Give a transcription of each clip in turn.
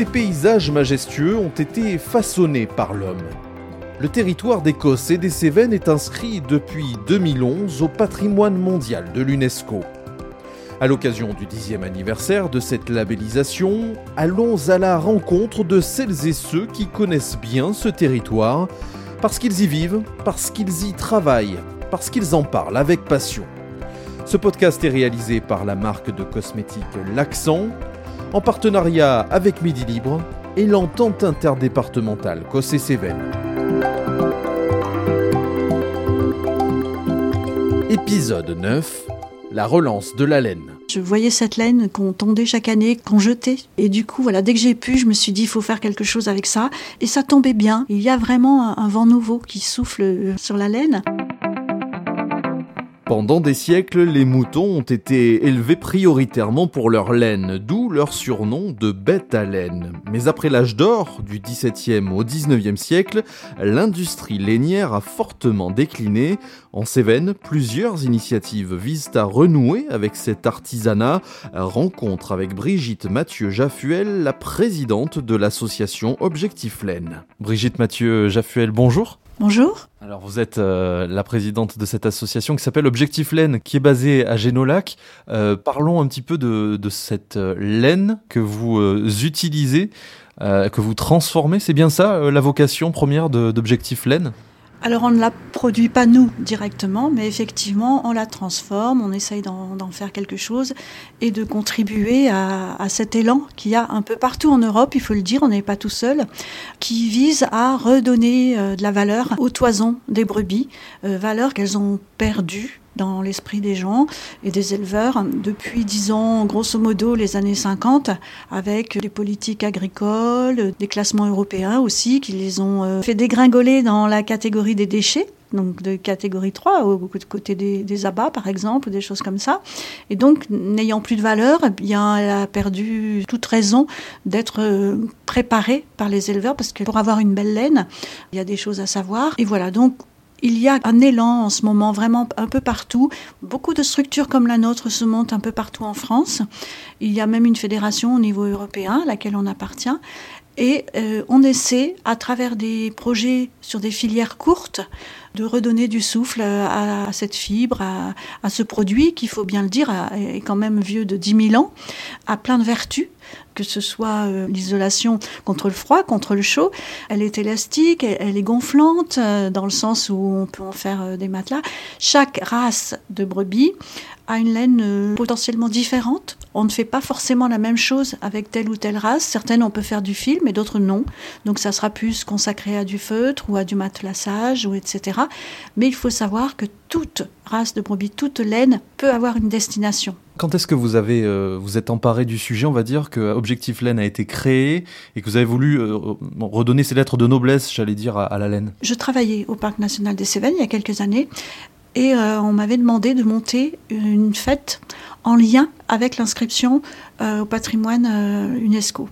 ces paysages majestueux ont été façonnés par l'homme. Le territoire d'Écosse et des Cévennes est inscrit depuis 2011 au patrimoine mondial de l'UNESCO. À l'occasion du dixième anniversaire de cette labellisation, allons à la rencontre de celles et ceux qui connaissent bien ce territoire, parce qu'ils y vivent, parce qu'ils y travaillent, parce qu'ils en parlent avec passion. Ce podcast est réalisé par la marque de cosmétiques L'Accent, en partenariat avec Midi Libre et l'entente interdépartementale Cossé-Cévennes. Épisode 9 La relance de la laine. Je voyais cette laine qu'on tondait chaque année, qu'on jetait. Et du coup, voilà, dès que j'ai pu, je me suis dit, il faut faire quelque chose avec ça. Et ça tombait bien. Il y a vraiment un vent nouveau qui souffle euh, sur la laine. Pendant des siècles, les moutons ont été élevés prioritairement pour leur laine, d'où leur surnom de bête à laine. Mais après l'âge d'or, du XVIIe au XIXe siècle, l'industrie lainière a fortement décliné. En Cévennes, plusieurs initiatives visent à renouer avec cet artisanat. Rencontre avec Brigitte Mathieu Jaffuel, la présidente de l'association Objectif Laine. Brigitte Mathieu Jaffuel, bonjour. Bonjour. Alors vous êtes euh, la présidente de cette association qui s'appelle Objectif Laine, qui est basée à Génolac. Euh, parlons un petit peu de, cette euh, laine que vous utilisez, que vous transformez. C'est bien ça la vocation première d'Objectif Laine? Alors on ne la produit pas nous directement, mais effectivement on la transforme, on essaye d'en faire quelque chose et de contribuer à, cet élan qu'il y a un peu partout en Europe, il faut le dire, on n'est pas tout seul, qui vise à redonner euh, de la valeur aux toisons des brebis, euh, valeur qu'elles ont perdues dans l'esprit des gens et des éleveurs depuis, disons, grosso modo, les années 50, avec les politiques agricoles, des classements européens aussi, qui les ont euh, fait dégringoler dans la catégorie des déchets donc de catégorie 3, au côté des, abats par exemple, des choses comme ça. Et donc, n'ayant plus de valeur, eh bien, elle a perdu toute raison d'être euh, préparée par les éleveurs, parce que pour avoir une belle laine, il y a des choses à savoir. Et voilà, donc il y a un élan en ce moment vraiment un peu partout. Beaucoup de structures comme la nôtre se montent un peu partout en France. Il y a même une fédération au niveau européen à laquelle on appartient. Et euh, on essaie, à travers des projets sur des filières courtes, de redonner du souffle à, cette fibre, à, ce produit qui, il faut bien le dire, est quand même vieux de 10 000 ans, a plein de vertus que ce soit euh, l'isolation contre le froid, contre le chaud. Elle est élastique, elle, est gonflante, euh, dans le sens où on peut en faire des matelas. Chaque race de brebis une laine potentiellement différente. On ne fait pas forcément la même chose avec telle ou telle race. Certaines, on peut faire du fil, mais d'autres non. Donc ça sera plus consacré à du feutre ou à du matelassage, ou etc. Mais il faut savoir que toute race de brebis, toute laine peut avoir une destination. Quand est-ce que vous avez euh, vous êtes emparé du sujet? On va dire que Objectif Laine a été créé et que vous avez voulu euh, redonner ces lettres de noblesse, j'allais dire, à, la laine. Je travaillais au Parc national des Cévennes il y a quelques années et euh, on m'avait demandé de monter une fête en lien avec l'inscription au patrimoine UNESCO.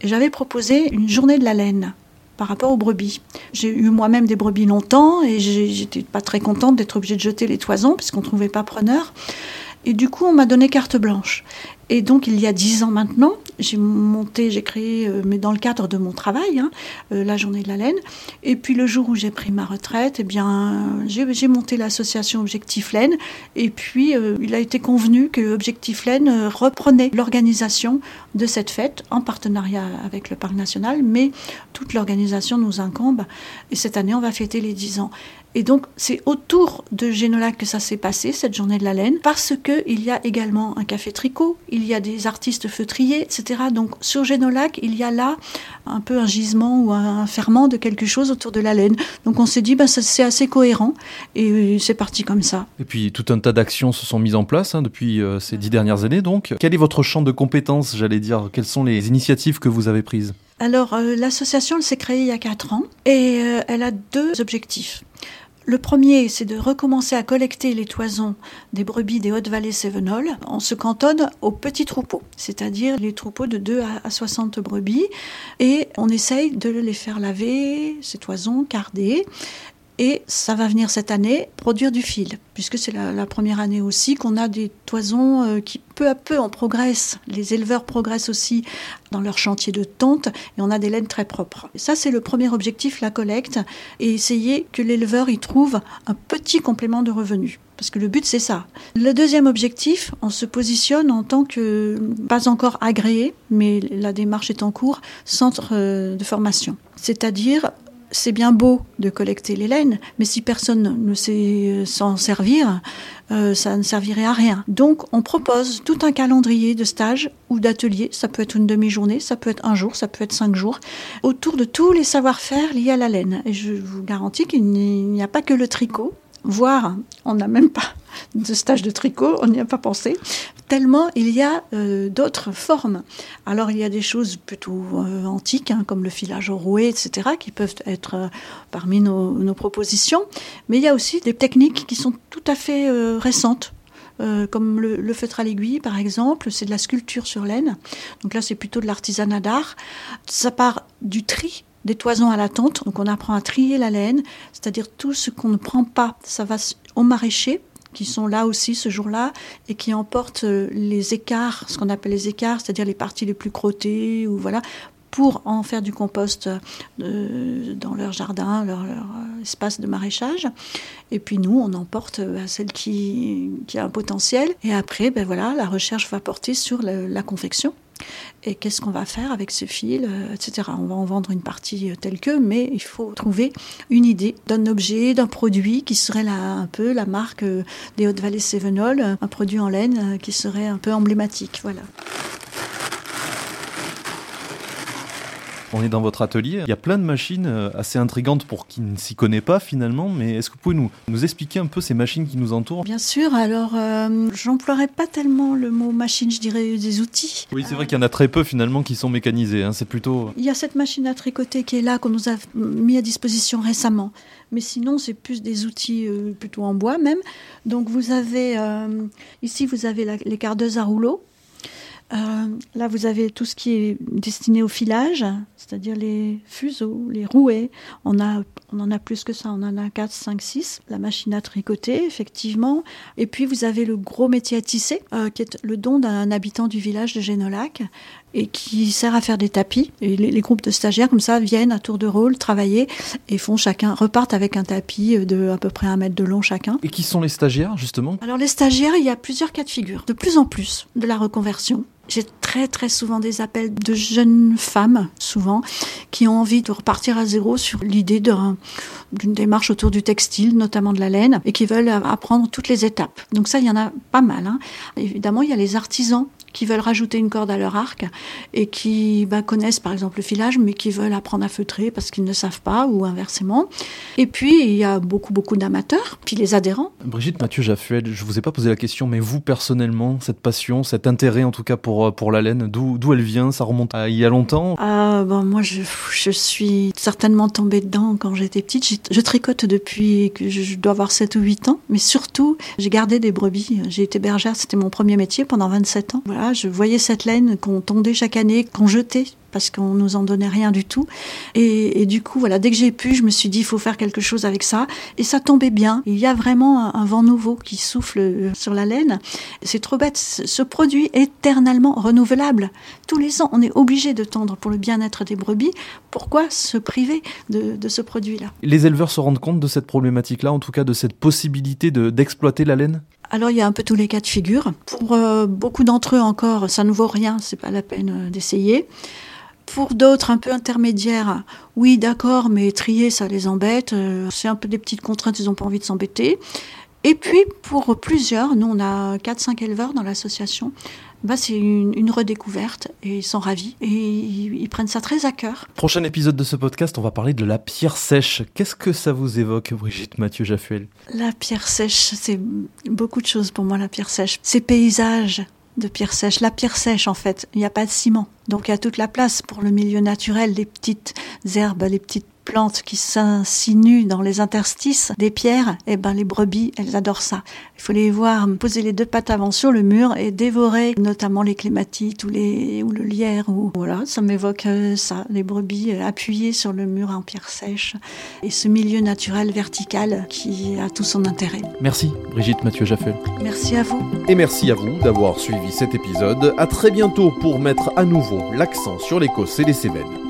Et j'avais proposé une journée de la laine par rapport aux brebis. J'ai eu moi-même des brebis longtemps et j'étais pas très contente d'être obligée de jeter les toisons puisqu'on ne trouvait pas preneur. Et du coup, on m'a donné carte blanche. Et donc, il y a dix ans maintenant, j'ai monté, j'ai créé, euh, mais dans le cadre de mon travail, hein, euh, la journée de la laine. Et puis, le jour où j'ai pris ma retraite, eh bien, j'ai monté l'association Objectif Laine. Et puis, euh, il a été convenu que Objectif Laine reprenait l'organisation de cette fête en partenariat avec le Parc national, mais toute l'organisation nous incombe. Et cette année, on va fêter les dix ans. Et donc, c'est autour de Génolac que ça s'est passé, cette journée de la laine, parce qu'il y a également un café tricot, y a des artistes feutriers, etc. Donc, sur Génolac, il y a là un peu un gisement ou un ferment de quelque chose autour de la laine. Donc, on s'est dit, ben, c'est assez cohérent, et c'est parti comme ça. Et puis, tout un tas d'actions se sont mises en place hein, depuis euh, ces dix dernières années. Donc, quel est votre champ de compétences, j'allais dire? Quelles sont les initiatives que vous avez prises? Alors, euh, l'association, s'est créée il y a quatre ans et euh, elle a deux objectifs. Le premier, c'est de recommencer à collecter les toisons des brebis des Hautes-Vallées Cévenols. On se cantonne aux petits troupeaux, c'est-à-dire les troupeaux de 2 à 60 brebis, et on essaye de les faire laver, ces toisons, carder, Et ça va venir cette année produire du fil, puisque c'est la, première année aussi qu'on a des toisons euh, qui peu à peu on progresse. Les éleveurs progressent aussi dans leur chantier de tonte et on a des laines très propres. ça c'est le premier objectif, la collecte, et essayer que l'éleveur y trouve un petit complément de revenus parce que le but c'est ça. Le deuxième objectif, on se positionne en tant que, pas encore agréé, mais la démarche est en cours, centre euh, de formation. C'est-à-dire, c'est bien beau de collecter les laines, mais si personne ne sait euh, s'en servir, euh, ça ne servirait à rien. Donc, on propose tout un calendrier de stages ou d'ateliers. Ça peut être une demi-journée, ça peut être un jour, ça peut être cinq jours, autour de tous les savoir-faire liés à la laine. Et je vous garantis qu'il n'y a pas que le tricot voire on n'a même pas de stage de tricot, on n'y a pas pensé, tellement il y a euh, d'autres formes. Alors il y a des choses plutôt euh, antiques, hein, comme le filage rouet, etc., qui peuvent être euh, parmi nos, propositions, mais il y a aussi des techniques qui sont tout à fait récentes. comme le, le, feutre à l'aiguille, par exemple, c'est de la sculpture sur laine. Donc là, c'est plutôt de l'artisanat d'art. Ça part du tri des toisons à la tente. Donc on apprend à trier la laine, c'est-à-dire tout ce qu'on ne prend pas, ça va au maraîcher qui sont là aussi ce jour-là et qui emportent euh, les écarts, ce qu'on appelle les écarts, c'est-à-dire les parties les plus crottées ou voilà, pour en faire du compost euh, dans leur jardin, leur, euh, espace de maraîchage. Et puis nous, on emporte celle qui, qui, a un potentiel. Et après, ben voilà, la recherche va porter sur la confection et qu'est-ce qu'on va faire avec ce fil, euh, etc. On va en vendre une partie euh, telle que, mais il faut trouver une idée d'un objet, d'un produit qui serait là un peu la marque euh, des Hautes-Vallées Sévenol, un produit en laine qui serait un peu emblématique. Voilà. On est dans votre atelier. Il y a plein de machines euh, assez intrigantes pour qui ne s'y connaît pas finalement. Mais est-ce que vous pouvez nous, nous expliquer un peu ces machines qui nous entourent? Bien sûr. Alors, euh, j'emploierais pas tellement le mot machine, je dirais des outils. Oui, c'est vrai qu'il y en a très peu finalement qui sont mécanisés. Hein. C'est plutôt. Il y a cette machine à tricoter qui est là, qu'on nous a mis à disposition récemment. Mais sinon, c'est plus des outils euh, plutôt en bois même. Donc, vous avez ici, vous avez les cardeuses à rouleau euh, là, vous avez tout ce qui est destiné au filage, c'est-à-dire les fuseaux, les rouets. On, a, on en a plus que ça, on en a 4, 5, 6. La machine à tricoter, effectivement. Et puis, vous avez le gros métier à tisser, euh, qui est le don d'un habitant du village de Génolac, et qui sert à faire des tapis. Et les, groupes de stagiaires comme ça viennent à tour de rôle travailler et font chacun repartent avec un tapis de à peu près un mètre de long chacun. Et qui sont les stagiaires justement? Alors les stagiaires, il y a plusieurs cas de figure. De plus en plus de la reconversion. J'ai très très souvent des appels de jeunes femmes, souvent, qui ont envie de repartir à zéro sur l'idée d'une démarche autour du textile, notamment de la laine, et qui veulent apprendre toutes les étapes. Donc ça, il y en a pas mal. Hein. Évidemment, il y a les artisans qui veulent rajouter une corde à leur arc et qui bah, connaissent par exemple le filage mais qui veulent apprendre à feutrer parce qu'ils ne savent pas ou inversement. Et puis il y a beaucoup beaucoup d'amateurs, puis les adhérents. Brigitte Mathieu Jaffuel, je vous ai pas posé la question mais vous personnellement, cette passion, cet intérêt en tout cas pour, euh, pour la laine, d'où, elle vient? Ça remonte à il y a longtemps? Ah, bon, Moi je, je suis certainement tombée dedans quand j'étais petite. Je, tricote depuis que je dois avoir 7 ou 8 ans mais surtout j'ai gardé des brebis. J'ai été bergère, c'était mon premier métier pendant 27 ans. Voilà je voyais cette laine qu'on tondait chaque année, qu'on jetait parce qu'on nous en donnait rien du tout. Et, du coup, voilà, dès que j'ai pu, je me suis dit, il faut faire quelque chose avec ça. Et ça tombait bien. Il y a vraiment un, vent nouveau qui souffle euh, sur la laine. C'est trop bête. Ce produit est éternellement renouvelable. Tous les ans, on est obligé de tendre pour le bien-être des brebis. Pourquoi se priver de, ce produit-là? Les éleveurs se rendent compte de cette problématique-là, en tout cas de cette possibilité d'exploiter la laine? Alors il y a un peu tous les cas de figure. Pour euh, beaucoup d'entre eux encore, ça ne vaut rien, c'est pas la peine euh, d'essayer. Pour d'autres un peu intermédiaires, oui d'accord, mais trier ça les embête, euh, c'est un peu des petites contraintes, ils n'ont pas envie de s'embêter. Et puis pour plusieurs, nous on a 4-5 éleveurs dans l'association, bah, c'est une, redécouverte et ils sont ravis et ils, prennent ça très à cœur. Prochain épisode de ce podcast, on va parler de la pierre sèche. Qu'est-ce que ça vous évoque, Brigitte Mathieu Jaffuel? La pierre sèche, c'est beaucoup de choses pour moi, la pierre sèche. Ces paysages de pierre sèche. La pierre sèche, en fait, il n'y a pas de ciment. Donc il y a toute la place pour le milieu naturel, les petites herbes, les petites plantes qui s'insinuent dans les interstices des pierres, eh ben les brebis, elles adorent ça. Il faut les voir poser les deux pattes avant sur le mur et dévorer notamment les clématites ou, les, ou le lierre. Ou, voilà, ça m'évoque euh, ça, les brebis euh, appuyées sur le mur en pierre sèche et ce milieu naturel vertical qui a tout son intérêt. Merci Brigitte Mathieu Jaffel. Merci à vous. Et merci à vous d'avoir suivi cet épisode. À très bientôt pour mettre à nouveau l'accent sur l'Écosse et les Cévennes.